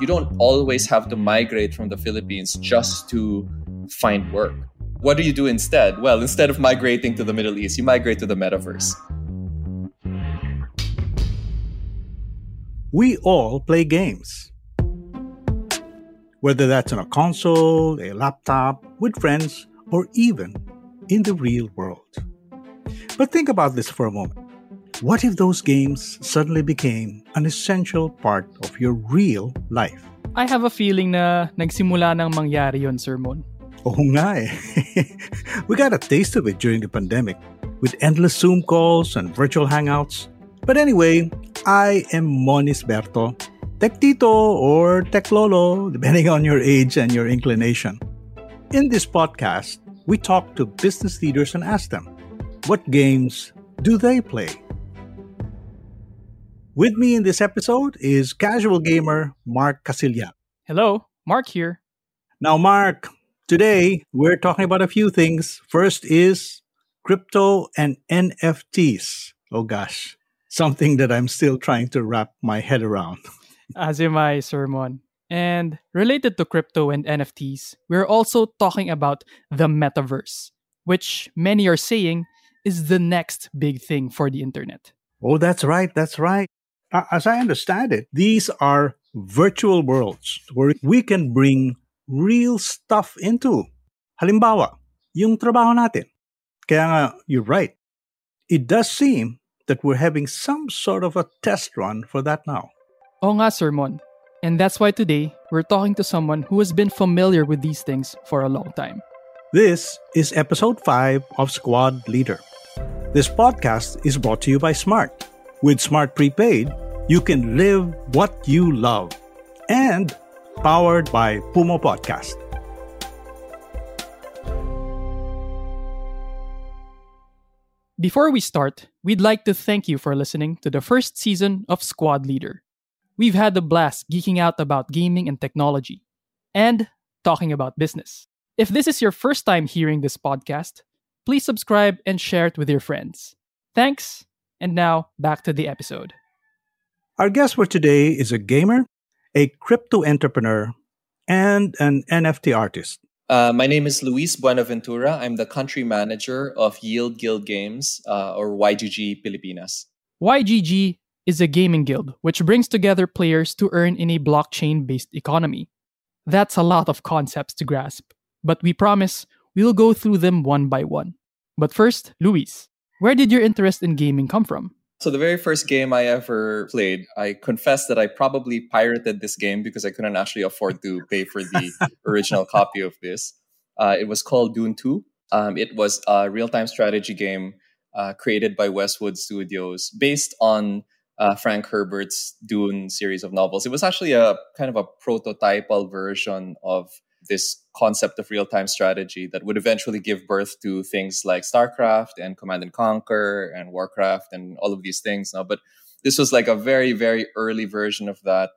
You don't always have to migrate from the Philippines just to find work. What do you do instead? Well, instead of migrating to the Middle East, you migrate to the metaverse. We all play games. Whether that's on a console, a laptop, with friends, or even in the real world. But think about this for a moment. What if those games suddenly became an essential part of your real life? I have a feeling na nagsimula nang mangyari yon, Sir Mon. Oo nga eh. we got a taste of it during the pandemic with endless Zoom calls and virtual hangouts. But anyway, I am Mon Isberto, Tech Tito or Tech Lolo, depending on your age and your inclination. In this podcast, we talk to business leaders and ask them, what games do they play? With me in this episode is casual gamer Mark Casilla. Hello, Mark here. Now, Mark, today we're talking about a few things. First is crypto and NFTs. Oh gosh, something that I'm still trying to wrap my head around. As in my sermon. And related to crypto and NFTs, we're also talking about the metaverse, which many are saying is the next big thing for the internet. Oh, that's right. That's right. As I understand it, these are virtual worlds where we can bring real stuff into. Halimbawa, yung trabaho natin. Kaya nga, you're right. It does seem that we're having some sort of a test run for that now. Oo nga, Sir Mon. And that's why today, we're talking to someone who has been familiar with these things for a long time. This is episode 5 of Squad Leader. This podcast is brought to you by Smart. With Smart Prepaid, you can live what you love. And powered by Puma Podcast. Before we start, we'd like to thank you for listening to the first season of Squad Leader. We've had a blast geeking out about gaming and technology and talking about business. If this is your first time hearing this podcast, please subscribe and share it with your friends. Thanks, and now back to the episode. Our guest for today is a gamer, a crypto entrepreneur, and an NFT artist. Uh, my name is Luis Buenaventura. I'm the country manager of Yield Guild Games, uh, or YGG Pilipinas. YGG is a gaming guild which brings together players to earn in a blockchain based economy. That's a lot of concepts to grasp, but we promise we'll go through them one by one. But first, Luis, where did your interest in gaming come from? So the very first game I ever played, I confess that I probably pirated this game because I couldn't actually afford to pay for the original copy of this. Uh, it was called Dune 2. Um, it was a real-time strategy game uh, created by Westwood Studios, based on uh, Frank Herbert's Dune series of novels. It was actually a kind of a prototypal version of this concept of real-time strategy that would eventually give birth to things like StarCraft and Command and Conquer and Warcraft and all of these things. Now, but this was like a very, very early version of that.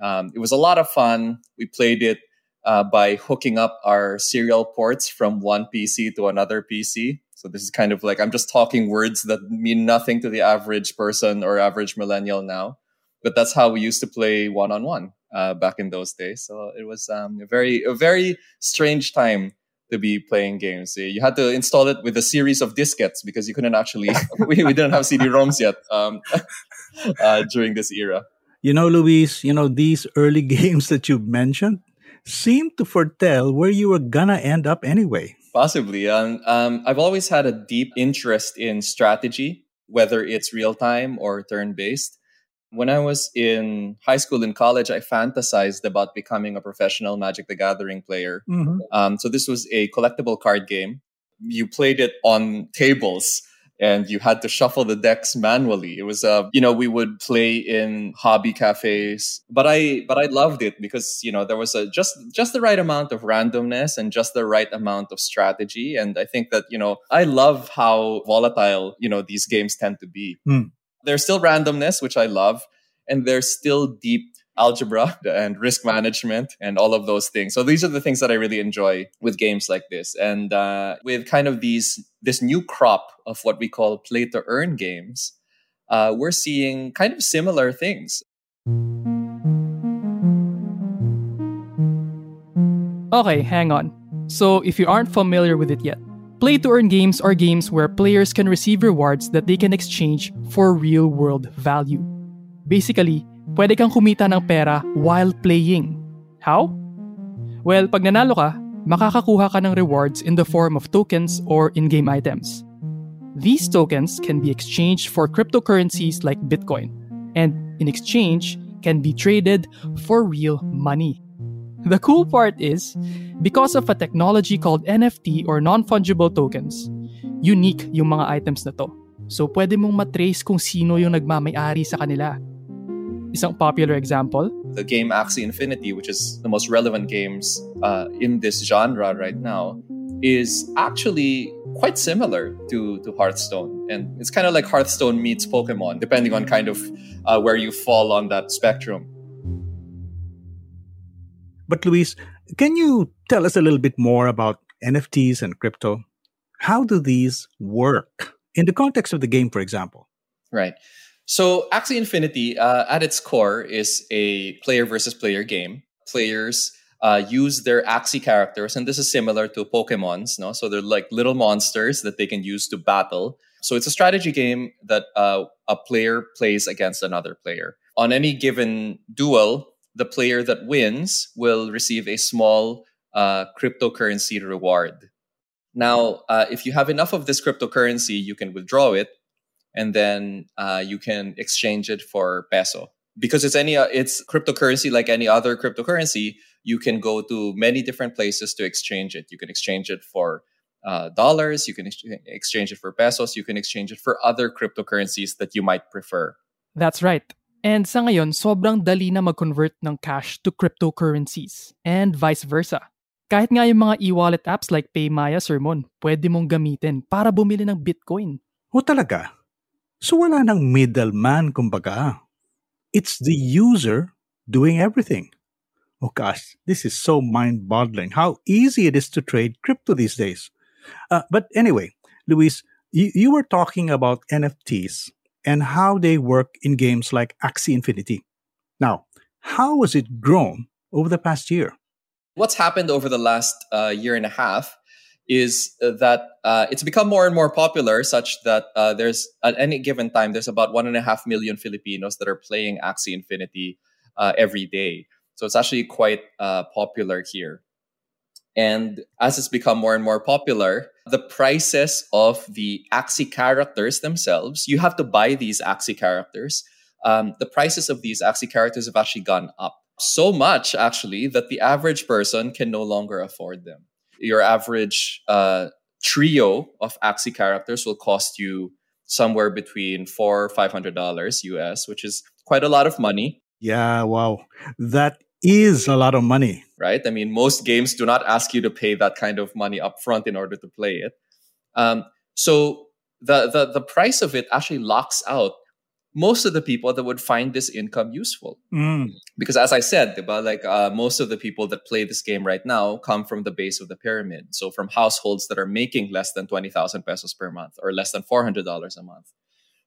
Um, it was a lot of fun. We played it uh, by hooking up our serial ports from one PC to another PC. So this is kind of like I'm just talking words that mean nothing to the average person or average millennial now, but that's how we used to play one on one back in those days. So it was um, a very a very strange time to be playing games. You had to install it with a series of diskettes because you couldn't actually we, we didn't have CD-ROMs yet um, uh, during this era. You know, Luis, you know, these early games that you mentioned seem to foretell where you were gonna end up anyway. Possibly. Um, um, I've always had a deep interest in strategy, whether it's real time or turn based. When I was in high school and college, I fantasized about becoming a professional Magic the Gathering player. Mhm. Um, so this was a collectible card game. You played it on tables and you had to shuffle the decks manually. It was uh, you know, we would play in hobby cafes, but I but I loved it because you know there was a just just the right amount of randomness and just the right amount of strategy, and I think that you know I love how volatile you know these games tend to be. Hmm. There's still randomness, which I love, and there's still deep algebra and risk management and all of those things. So these are the things that I really enjoy with games like this. And uh, with kind of these this new crop of what we call play to earn games, uh, we're seeing kind of similar things. Okay, hang on. So, if you aren't familiar with it yet, play to earn games are games where players can receive rewards that they can exchange for real world value. Basically, pwede kang kumita ng pera while playing. How? Well, pag nanalo ka, makakakuha ka ng rewards in the form of tokens or in-game items. These tokens can be exchanged for cryptocurrencies like Bitcoin, and in exchange, can be traded for real money. The cool part is, because of a technology called NFT or non-fungible tokens, unique yung mga items na to. So pwede mong matrace kung sino yung nagmamay-ari sa kanila. Isang popular example, The game Axie Infinity, which is the most relevant games uh, in this genre right now, is actually quite similar to, to Hearthstone. And it's kind of like Hearthstone meets Pokemon, depending on kind of uh, where you fall on that spectrum. But Luis, can you tell us a little bit more about NFTs and crypto? How do these work in the context of the game, for example? Right. So Axie Infinity, uh, at its core, is a player versus player game. Players uh, use their Axie characters, and this is similar to Pokemon's. No, so they're like little monsters that they can use to battle. So it's a strategy game that uh, a player plays against another player. On any given duel, the player that wins will receive a small uh, cryptocurrency reward. Now, uh, if you have enough of this cryptocurrency, you can withdraw it and then uh, you can exchange it for peso because it's any uh, it's cryptocurrency like any other cryptocurrency you can go to many different places to exchange it you can exchange it for uh, dollars you can ex- exchange it for pesos you can exchange it for other cryptocurrencies that you might prefer That's right. And sa ngayon, sobrang dali na mag-convert ng cash to cryptocurrencies and vice versa. Kahit nga yung mga e-wallet apps like Paymaya Sermon, pwede mong gamitin para bumili ng Bitcoin. O talaga? So wala nang middleman kumbaga. It's the user doing everything. Oh gosh, this is so mind-boggling how easy it is to trade crypto these days. Uh, but anyway, Luis, you, you were talking about NFTs and how they work in games like Axie Infinity. Now, how has it grown over the past year? what's happened over the last uh, year and a half is that uh, it's become more and more popular such that uh, there's at any given time there's about one and a half million filipinos that are playing axie infinity uh, every day so it's actually quite uh, popular here and as it's become more and more popular the prices of the axie characters themselves you have to buy these axie characters um, the prices of these axie characters have actually gone up so much actually that the average person can no longer afford them your average uh, trio of Axie characters will cost you somewhere between four or five hundred dollars US, which is quite a lot of money, Yeah, wow. That is a lot of money. right? I mean, most games do not ask you to pay that kind of money up front in order to play it. Um, so the, the the price of it actually locks out most of the people that would find this income useful. Mm, because as I said, diba, like uh, most of the people that play this game right now come from the base of the pyramid. So from households that are making less than 20,000 pesos per month or less than $400 a month.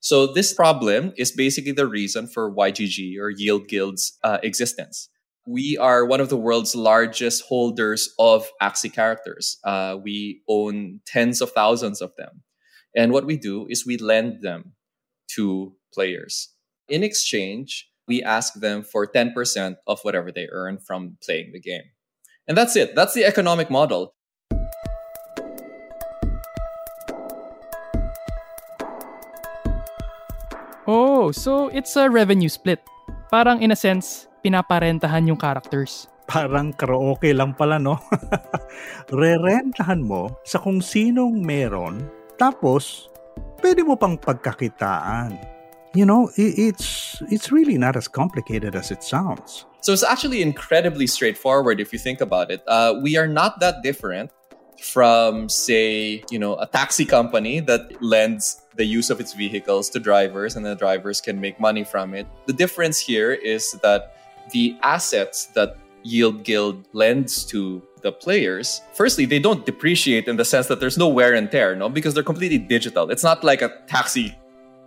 So this problem is basically the reason for YGG or Yield Guild's uh, existence. We are one of the world's largest holders of Axie characters. Uh, we own tens of thousands of them. And what we do is we lend them to players. In exchange, we ask them for 10% of whatever they earn from playing the game. And that's it. That's the economic model. Oh, so it's a revenue split. Parang in a sense, pinaparentahan yung characters. parang karaoke lang pala, no? Rerentahan mo sa kung sinong meron, tapos pwede mo pang pagkakitaan. You know, it's it's really not as complicated as it sounds. So it's actually incredibly straightforward if you think about it. Uh, we are not that different from, say, you know, a taxi company that lends the use of its vehicles to drivers and the drivers can make money from it. The difference here is that the assets that Yield Guild lends to the players, firstly, they don't depreciate in the sense that there's no wear and tear, no, because they're completely digital. It's not like a taxi.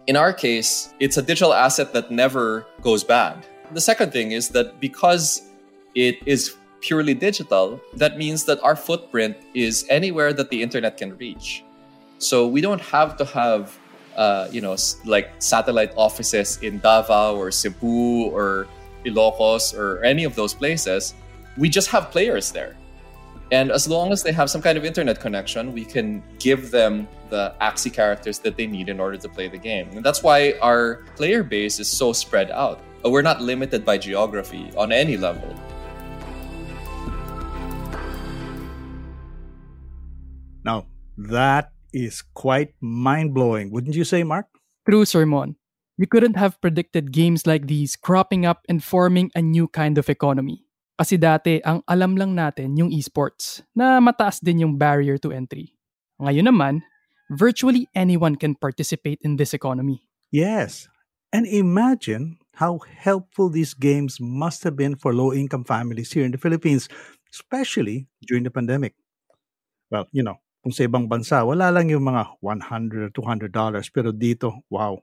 In our case, it's a digital asset that never goes bad. The second thing is that because it is purely digital, that means that our footprint is anywhere that the internet can reach. So we don't have to have, uh, you know, like satellite offices in Davao or Cebu or Ilocos or any of those places. We just have players there. And as long as they have some kind of internet connection, we can give them the Axie characters that they need in order to play the game. And that's why our player base is so spread out. We're not limited by geography on any level. Now, that is quite mind blowing, wouldn't you say, Mark? True, Sir Mon. We couldn't have predicted games like these cropping up and forming a new kind of economy. Kasi dati, ang alam lang natin yung esports, na mataas din yung barrier to entry. Ngayon naman, virtually anyone can participate in this economy. Yes. And imagine how helpful these games must have been for low income families here in the Philippines, especially during the pandemic. Well, you know, kung sa ibang bansa, wala lang yung mga 100 200 dollars. Pero dito, wow,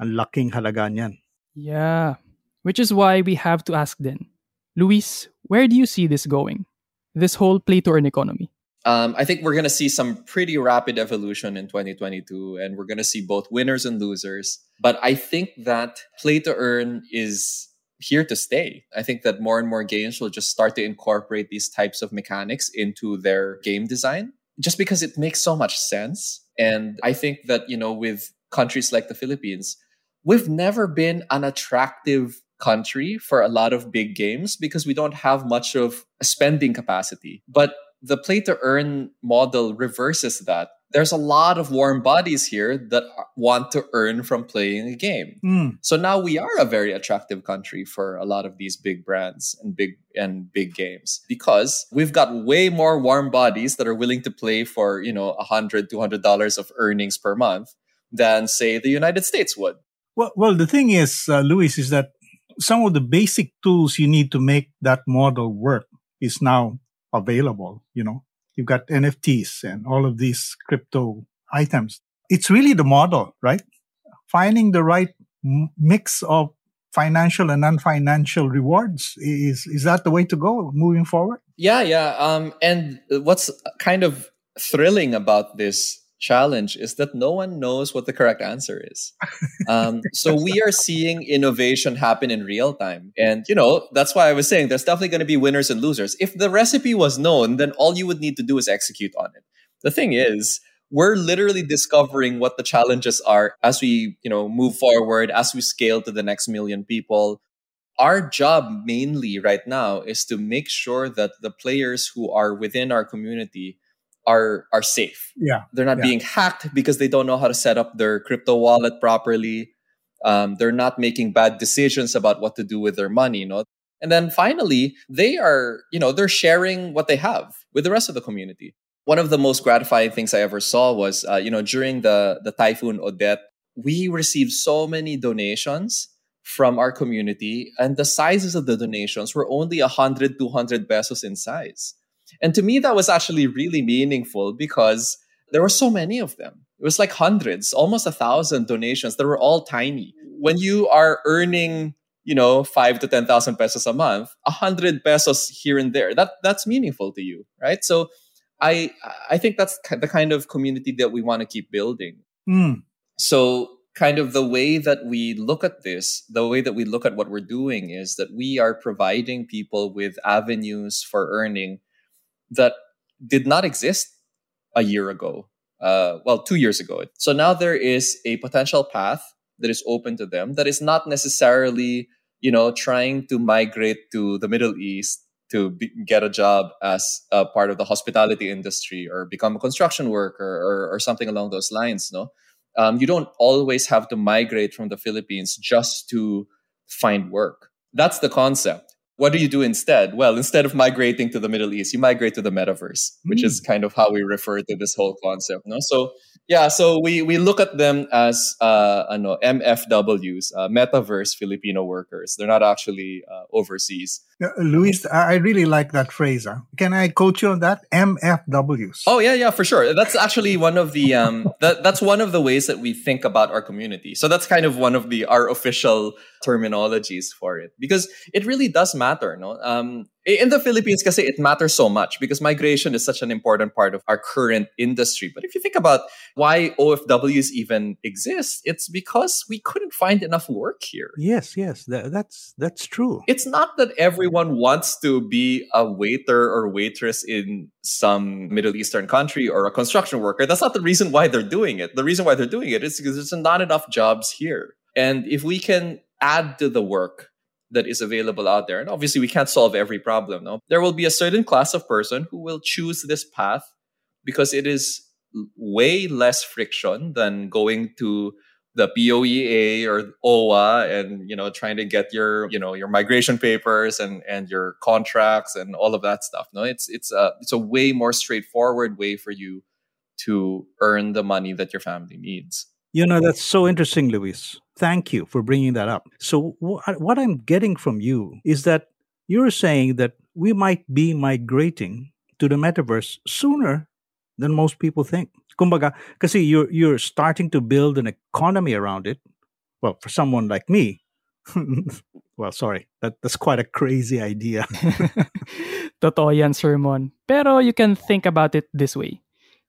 ang laking halaga niyan. Yeah, which is why we have to ask then, Luis, where do you see this going? This whole play to earn economy? Um, I think we're going to see some pretty rapid evolution in 2022, and we're going to see both winners and losers. But I think that play to earn is here to stay. I think that more and more games will just start to incorporate these types of mechanics into their game design just because it makes so much sense. And I think that, you know, with countries like the Philippines, we've never been an attractive country for a lot of big games because we don't have much of a spending capacity. But the play to earn model reverses that there's a lot of warm bodies here that want to earn from playing a game. Mm. So now we are a very attractive country for a lot of these big brands and big and big games because we've got way more warm bodies that are willing to play for, you know, a hundred, two hundred dollars of earnings per month than say the United States would. Well, well, the thing is, uh, Luis, is that some of the basic tools you need to make that model work is now available. You know, You've got NFTs and all of these crypto items. It's really the model, right? Finding the right m- mix of financial and non-financial rewards is is that the way to go moving forward? Yeah, yeah. Um, and what's kind of thrilling about this challenge is that no one knows what the correct answer is. Um, so we are seeing innovation happen in real time. And, you know, that's why I was saying there's definitely going to be winners and losers. If the recipe was known, then all you would need to do is execute on it. The thing is, we're literally discovering what the challenges are as we, you know, move forward, as we scale to the next million people. Our job mainly right now is to make sure that the players who are within our community are are safe. Yeah, they're not yeah. being hacked because they don't know how to set up their crypto wallet properly. Um, they're not making bad decisions about what to do with their money. You know, and then finally, they are you know they're sharing what they have with the rest of the community. One of the most gratifying things I ever saw was uh, you know during the the typhoon Odette, we received so many donations from our community and the sizes of the donations were only 100 200 pesos in size and to me, that was actually really meaningful because there were so many of them. It was like hundreds, almost a thousand donations that were all tiny. When you are earning, you know, five to 10,000 pesos a month, a hundred pesos here and there, that, that's meaningful to you, right? So I, I think that's the kind of community that we want to keep building. Mm. So kind of the way that we look at this, the way that we look at what we're doing is that we are providing people with avenues for earning that did not exist a year ago. Uh, well, two years ago. So now there is a potential path that is open to them that is not necessarily, you know, trying to migrate to the Middle East to be, get a job as a part of the hospitality industry or become a construction worker or, or something along those lines. No, Um, you don't always have to migrate from the Philippines just to find work. That's the concept. What do you do instead? Well, instead of migrating to the Middle East, you migrate to the metaverse, which is kind of how we refer to this whole concept. No? So yeah, so we we look at them as uh, ano, MFWs, uh, Metaverse Filipino workers. They're not actually uh, overseas. Uh, Luis, I really like that phrase. Huh? Can I coach you on that? MFWs. Oh yeah, yeah, for sure. That's actually one of the um, that, that's one of the ways that we think about our community. So that's kind of one of the our official terminologies for it because it really does matter. No, um, in the Philippines, kasi it matters so much because migration is such an important part of our current industry. But if you think about why OFWs even exist, it's because we couldn't find enough work here. Yes, yes, that, that's that's true. It's not that everyone wants to be a waiter or waitress in some Middle Eastern country or a construction worker. That's not the reason why they're doing it. The reason why they're doing it is because there's not enough jobs here. And if we can add to the work that is available out there. And obviously, we can't solve every problem. No, there will be a certain class of person who will choose this path because it is way less friction than going to the POEA or OWWA and you know trying to get your you know your migration papers and and your contracts and all of that stuff. No, it's it's a it's a way more straightforward way for you to earn the money that your family needs. You know, that's so interesting, Luis. Thank you for bringing that up. So, what I'm getting from you is that you're saying that we might be migrating to the metaverse sooner than most people think. Kumbaga, kasi you're, you're starting to build an economy around it. Well, for someone like me, well, sorry, that, that's quite a crazy idea. Totoo yan, Sir Mon. Pero you can think about it this way.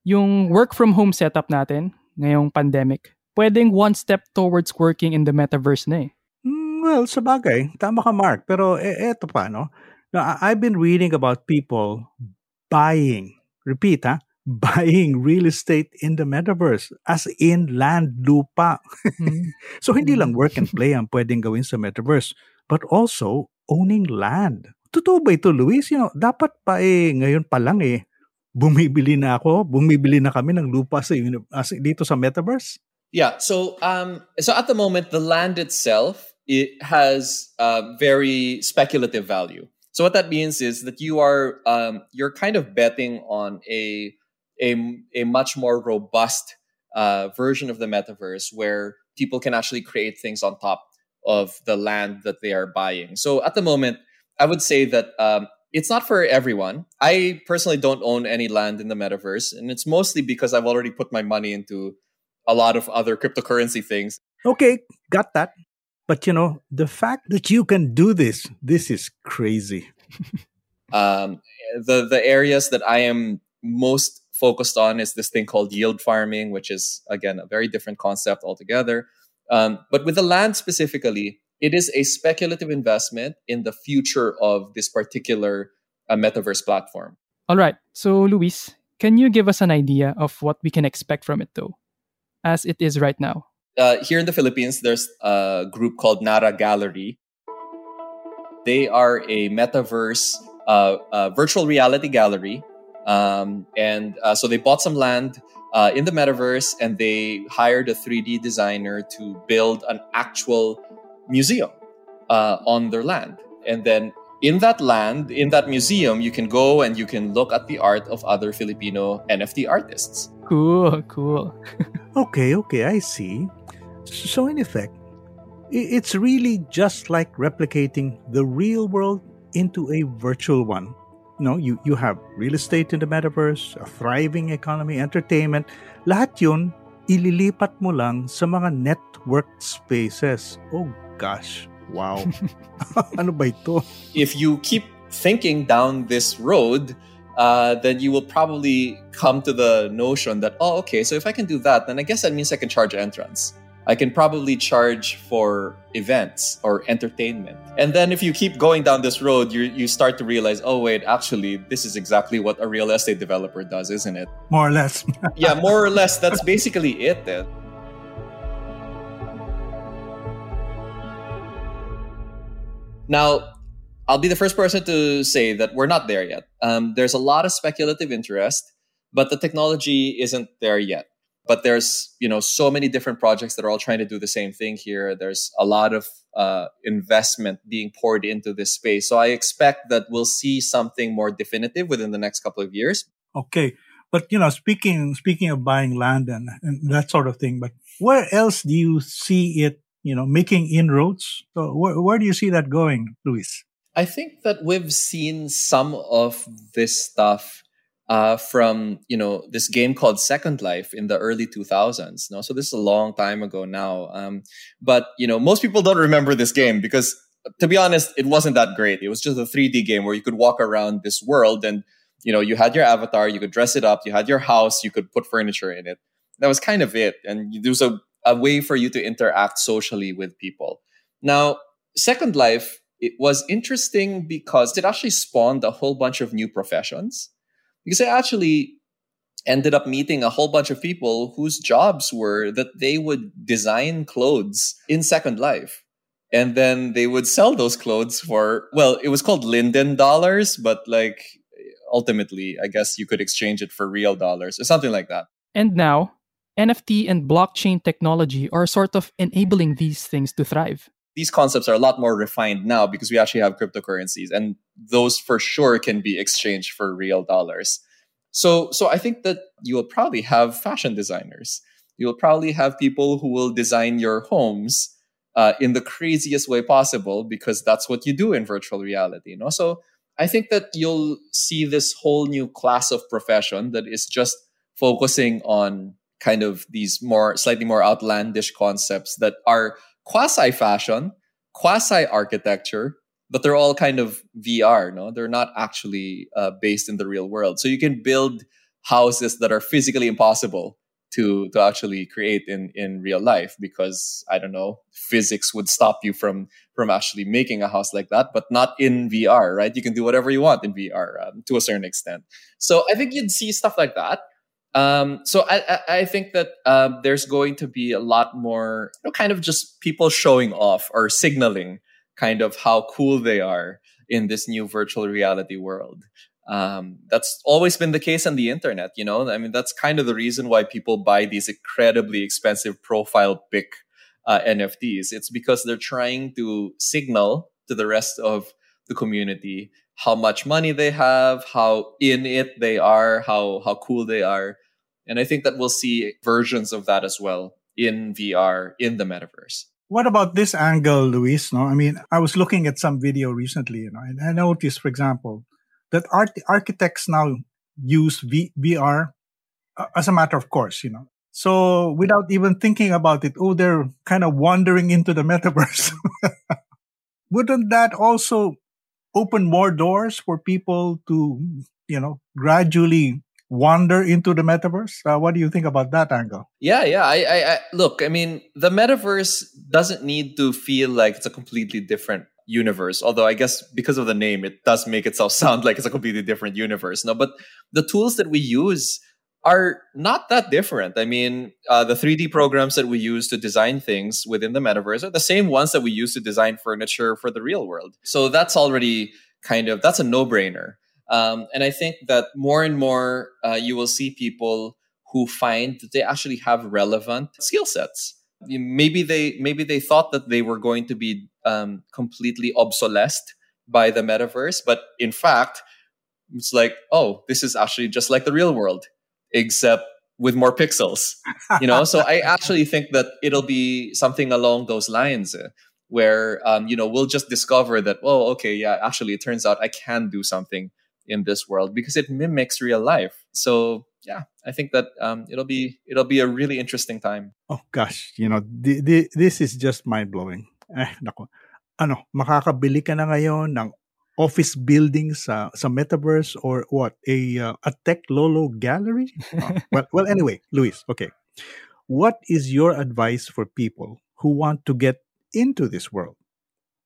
Yung work from home setup natin, ngayong pandemic, pwedeng one step towards working in the metaverse na eh. Mm, well, sabagay. Tama ka, Mark. Pero e- eto pa, no? Now, I've been reading about people buying, repeat ha, buying real estate in the metaverse as in land lupa. Mm. so hindi lang work and play ang pwedeng gawin sa metaverse, but also owning land. Totoo ba ito, Luis? You know, dapat pa eh, ngayon pa lang eh, bumibili na ako, bumibili na kami ng lupa sa dito sa metaverse? Yeah, so um so at the moment the land itself it has uh, very speculative value. So what that means is that you are um, you're kind of betting on a a, a much more robust uh, version of the metaverse where people can actually create things on top of the land that they are buying. So at the moment, I would say that um, it's not for everyone. I personally don't own any land in the metaverse, and it's mostly because I've already put my money into a lot of other cryptocurrency things. Okay, got that. But you know, the fact that you can do this, this is crazy. um, the the areas that I am most focused on is this thing called yield farming, which is again a very different concept altogether. Um, but with the land specifically, it is a speculative investment in the future of this particular uh, metaverse platform. All right. So, Luis, can you give us an idea of what we can expect from it, though, as it is right now? Uh, here in the Philippines, there's a group called Nara Gallery. They are a metaverse uh, virtual reality gallery. Um, and uh, so they bought some land uh, in the metaverse and they hired a 3D designer to build an actual museum uh, on their land. And then in that land, in that museum, you can go and you can look at the art of other Filipino NFT artists. Cool, cool. okay, okay, I see. So, in effect, it's really just like replicating the real world into a virtual one. You know, you, you have real estate in the metaverse, a thriving economy, entertainment. Lahat yun, ililipat mo lang sa mga network spaces. Oh gosh. Wow. ano ba ito? If you keep thinking down this road, uh, then you will probably come to the notion that, oh, okay, so if I can do that, then I guess that means I can charge entrance. I can probably charge for events or entertainment. And then if you keep going down this road, you you start to realize, oh wait, actually, this is exactly what a real estate developer does, isn't it? More or less. yeah, more or less. That's basically it. Then. Now, I'll be the first person to say that we're not there yet. Um, there's a lot of speculative interest, but the technology isn't there yet. but there's you know so many different projects that are all trying to do the same thing here. There's a lot of uh, investment being poured into this space. So i expect that we'll see something more definitive within the next couple of years. Okay. But you know speaking speaking of buying land and, and that sort of thing but where else do you see it you know making inroads? So where, where do you see that going luis i think that we've seen some of this stuff uh, from you know this game called Second Life in the early 2000s. No, so this is a long time ago now. Um, but you know most people don't remember this game because to be honest, it wasn't that great. It was just a 3D game where you could walk around this world and you know you had your avatar, you could dress it up, you had your house, you could put furniture in it. That was kind of it, and there was a, a way for you to interact socially with people. Now, Second Life it was interesting because it actually spawned a whole bunch of new professions because I actually ended up meeting a whole bunch of people whose jobs were that they would design clothes in Second Life. And then they would sell those clothes for, well, it was called Linden dollars, but like ultimately, I guess you could exchange it for real dollars or something like that. And now, NFT and blockchain technology are sort of enabling these things to thrive these concepts are a lot more refined now because we actually have cryptocurrencies and those for sure can be exchanged for real dollars. So so I think that you will probably have fashion designers. You will probably have people who will design your homes uh, in the craziest way possible because that's what you do in virtual reality. You know? So I think that you'll see this whole new class of profession that is just focusing on kind of these more slightly more outlandish concepts that are quasi fashion, quasi architecture, but they're all kind of VR. No, they're not actually uh, based in the real world. So you can build houses that are physically impossible to to actually create in in real life because I don't know physics would stop you from from actually making a house like that, but not in VR, right? You can do whatever you want in VR um, to a certain extent. So I think you'd see stuff like that. Um, so I, I, think that um, there's going to be a lot more, you know, kind of just people showing off or signaling kind of how cool they are in this new virtual reality world. Um, that's always been the case on the internet, you know. I mean, that's kind of the reason why people buy these incredibly expensive profile pic uh, NFTs. It's because they're trying to signal to the rest of the community how much money they have, how in it they are, how how cool they are. And I think that we'll see versions of that as well in VR in the metaverse. What about this angle, Luis? No, I mean, I was looking at some video recently, you know, and I noticed, for example, that art- architects now use v- VR uh, as a matter of course, you know. So without even thinking about it, oh, they're kind of wandering into the metaverse. Wouldn't that also open more doors for people to, you know, gradually wander into the metaverse? Uh, what do you think about that angle? Yeah, yeah. I, I, I, look. I mean, the metaverse doesn't need to feel like it's a completely different universe. Although I guess because of the name, it does make itself sound like it's a completely different universe. No, but the tools that we use are not that different. I mean, uh, the 3D programs that we use to design things within the metaverse are the same ones that we use to design furniture for the real world. So that's already kind of that's a no-brainer. Um, and I think that more and more uh, you will see people who find that they actually have relevant skill sets. Maybe they maybe they thought that they were going to be um, completely obsolesced by the metaverse, but in fact, it's like, oh, this is actually just like the real world, except with more pixels. You know, so I actually think that it'll be something along those lines. Uh, where um, you know we'll just discover that oh okay yeah actually it turns out i can do something in this world because it mimics real life. So yeah, I think that um, it'll be it'll be a really interesting time. Oh gosh, you know, the, the, this is just mind blowing. Eh, nako. Ano, makakabili ka na ngayon ng office building sa sa metaverse or what? A uh, a tech lolo gallery? oh, well, well anyway, Luis, okay. What is your advice for people who want to get into this world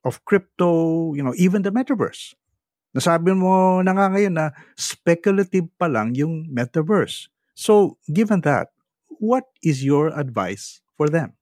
of crypto, you know, even the metaverse? Nasabi mo na nga ngayon na speculative pa lang yung metaverse. So, given that, what is your advice for them?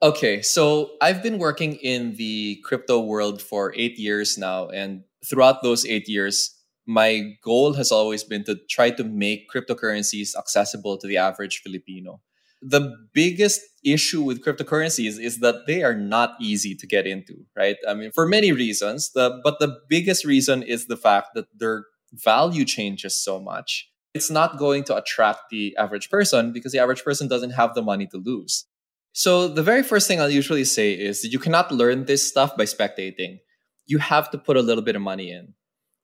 Okay, so I've been working in the crypto world for eight years now. And throughout those eight years, my goal has always been to try to make cryptocurrencies accessible to the average Filipino. The biggest issue with cryptocurrencies is that they are not easy to get into, right? I mean, for many reasons, the but the biggest reason is the fact that their value changes so much. It's not going to attract the average person because the average person doesn't have the money to lose. So the very first thing I'll usually say is that you cannot learn this stuff by spectating. You have to put a little bit of money in.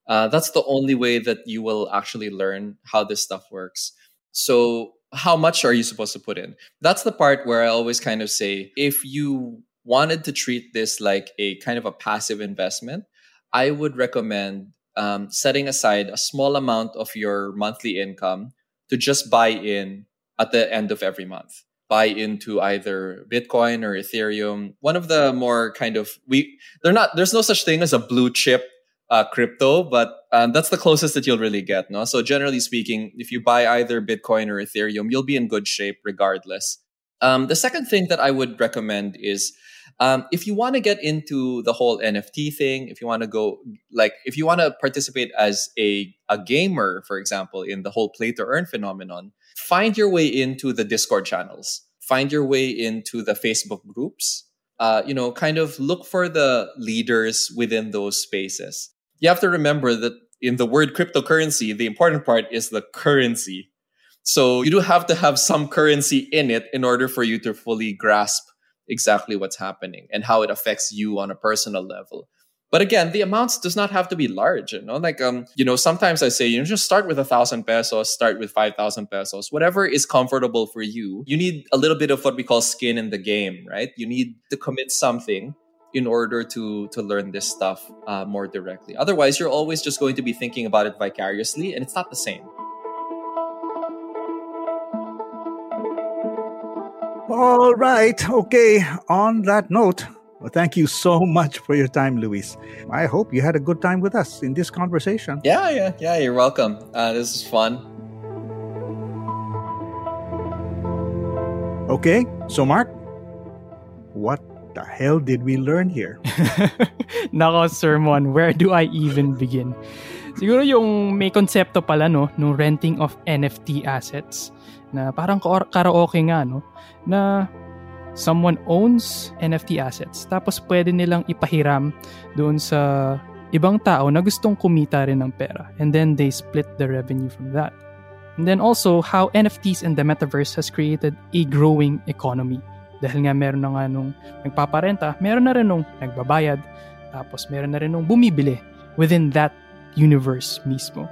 Uh, that's the only way that you will actually learn how this stuff works. So how much are you supposed to put in? That's the part where I always kind of say if you wanted to treat this like a kind of a passive investment, I would recommend um, setting aside a small amount of your monthly income to just buy in at the end of every month. Buy into either Bitcoin or Ethereum. One of the more kind of we they're not there's no such thing as a blue chip uh, crypto, but um, that's the closest that you'll really get. No, so generally speaking, if you buy either Bitcoin or Ethereum, you'll be in good shape regardless. Um, the second thing that I would recommend is um, if you want to get into the whole NFT thing, if you want to go like if you want to participate as a a gamer, for example, in the whole play to earn phenomenon, find your way into the Discord channels, find your way into the Facebook groups. Uh, you know, kind of look for the leaders within those spaces you have to remember that in the word cryptocurrency, the important part is the currency. So you do have to have some currency in it in order for you to fully grasp exactly what's happening and how it affects you on a personal level. But again, the amounts does not have to be large. You know, like um, you know, sometimes I say, you know, just start with a thousand pesos, start with five thousand pesos, whatever is comfortable for you. You need a little bit of what we call skin in the game, right? You need to commit something in order to to learn this stuff uh, more directly. Otherwise, you're always just going to be thinking about it vicariously, and it's not the same. All right. Okay. On that note, well, thank you so much for your time, Luis. I hope you had a good time with us in this conversation. Yeah, yeah, yeah. You're welcome. Uh, this is fun. Okay. So, Mark, what the hell did we learn here? Nako, sermon, where do I even begin? Siguro yung may konsepto pala no, no renting of NFT assets na parang karaoke nga no, na someone owns NFT assets tapos pwede nilang ipahiram doon sa ibang tao na gustong kumita rin ng pera and then they split the revenue from that. And then also how NFTs and the metaverse has created a growing economy dahil nga meron na nga nung nagpaparenta, meron na rin nung nagbabayad, tapos meron na rin nung bumibili within that universe mismo.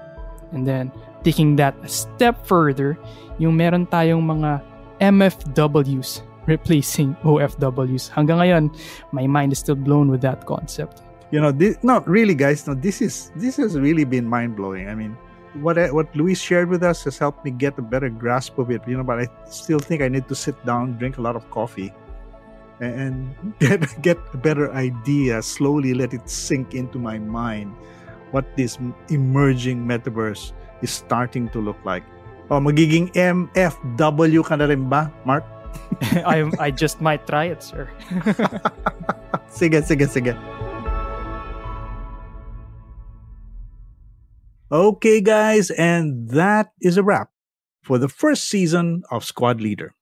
And then, taking that a step further, yung meron tayong mga MFWs replacing OFWs. Hanggang ngayon, my mind is still blown with that concept. You know, this, no, really, guys, no, this is this has really been mind blowing. I mean, what I, what Luis shared with us has helped me get a better grasp of it. You know, but I still think I need to sit down, drink a lot of coffee, and get get a better idea. Slowly let it sink into my mind what this emerging metaverse is starting to look like. Oh, magiging MFW ka na rin ba, Mark? I I just might try it, sir. sige, sige, sige. Okay, guys, and that is a wrap for the first season of Squad Leader.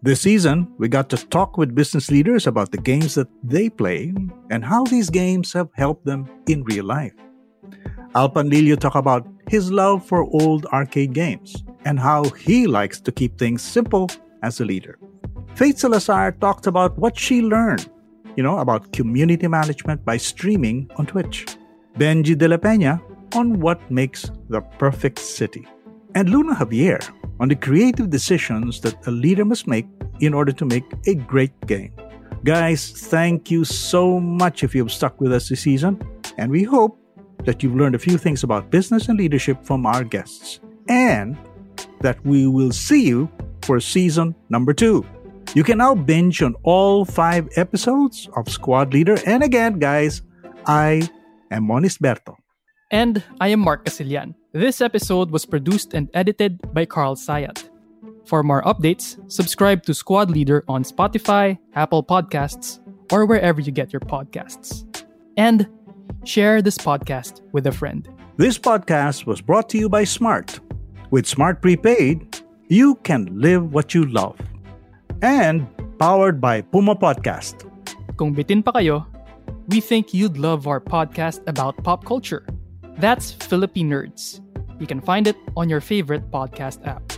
This season, we got to talk with business leaders about the games that they play and how these games have helped them in real life. Al Panlilio talked about his love for old arcade games and how he likes to keep things simple as a leader. Faith Salazar talked about what she learned, you know, about community management by streaming on Twitch. Benji de la Peña on what makes the perfect city, and Luna Javier on the creative decisions that a leader must make in order to make a great game. Guys, thank you so much if you've stuck with us this season, and we hope that you've learned a few things about business and leadership from our guests, and that we will see you for season number two. You can now binge on all five episodes of Squad Leader, and again, guys, I am Mon Isberto. And I am Mark Casilian. This episode was produced and edited by Carl Sayat. For more updates, subscribe to Squad Leader on Spotify, Apple Podcasts, or wherever you get your podcasts. And share this podcast with a friend. This podcast was brought to you by Smart. With Smart Prepaid, you can live what you love. And powered by Puma Podcast. Kung bitin pa kayo, we think you'd love our podcast about pop culture. That's Philippine Nerds. You can find it on your favorite podcast app.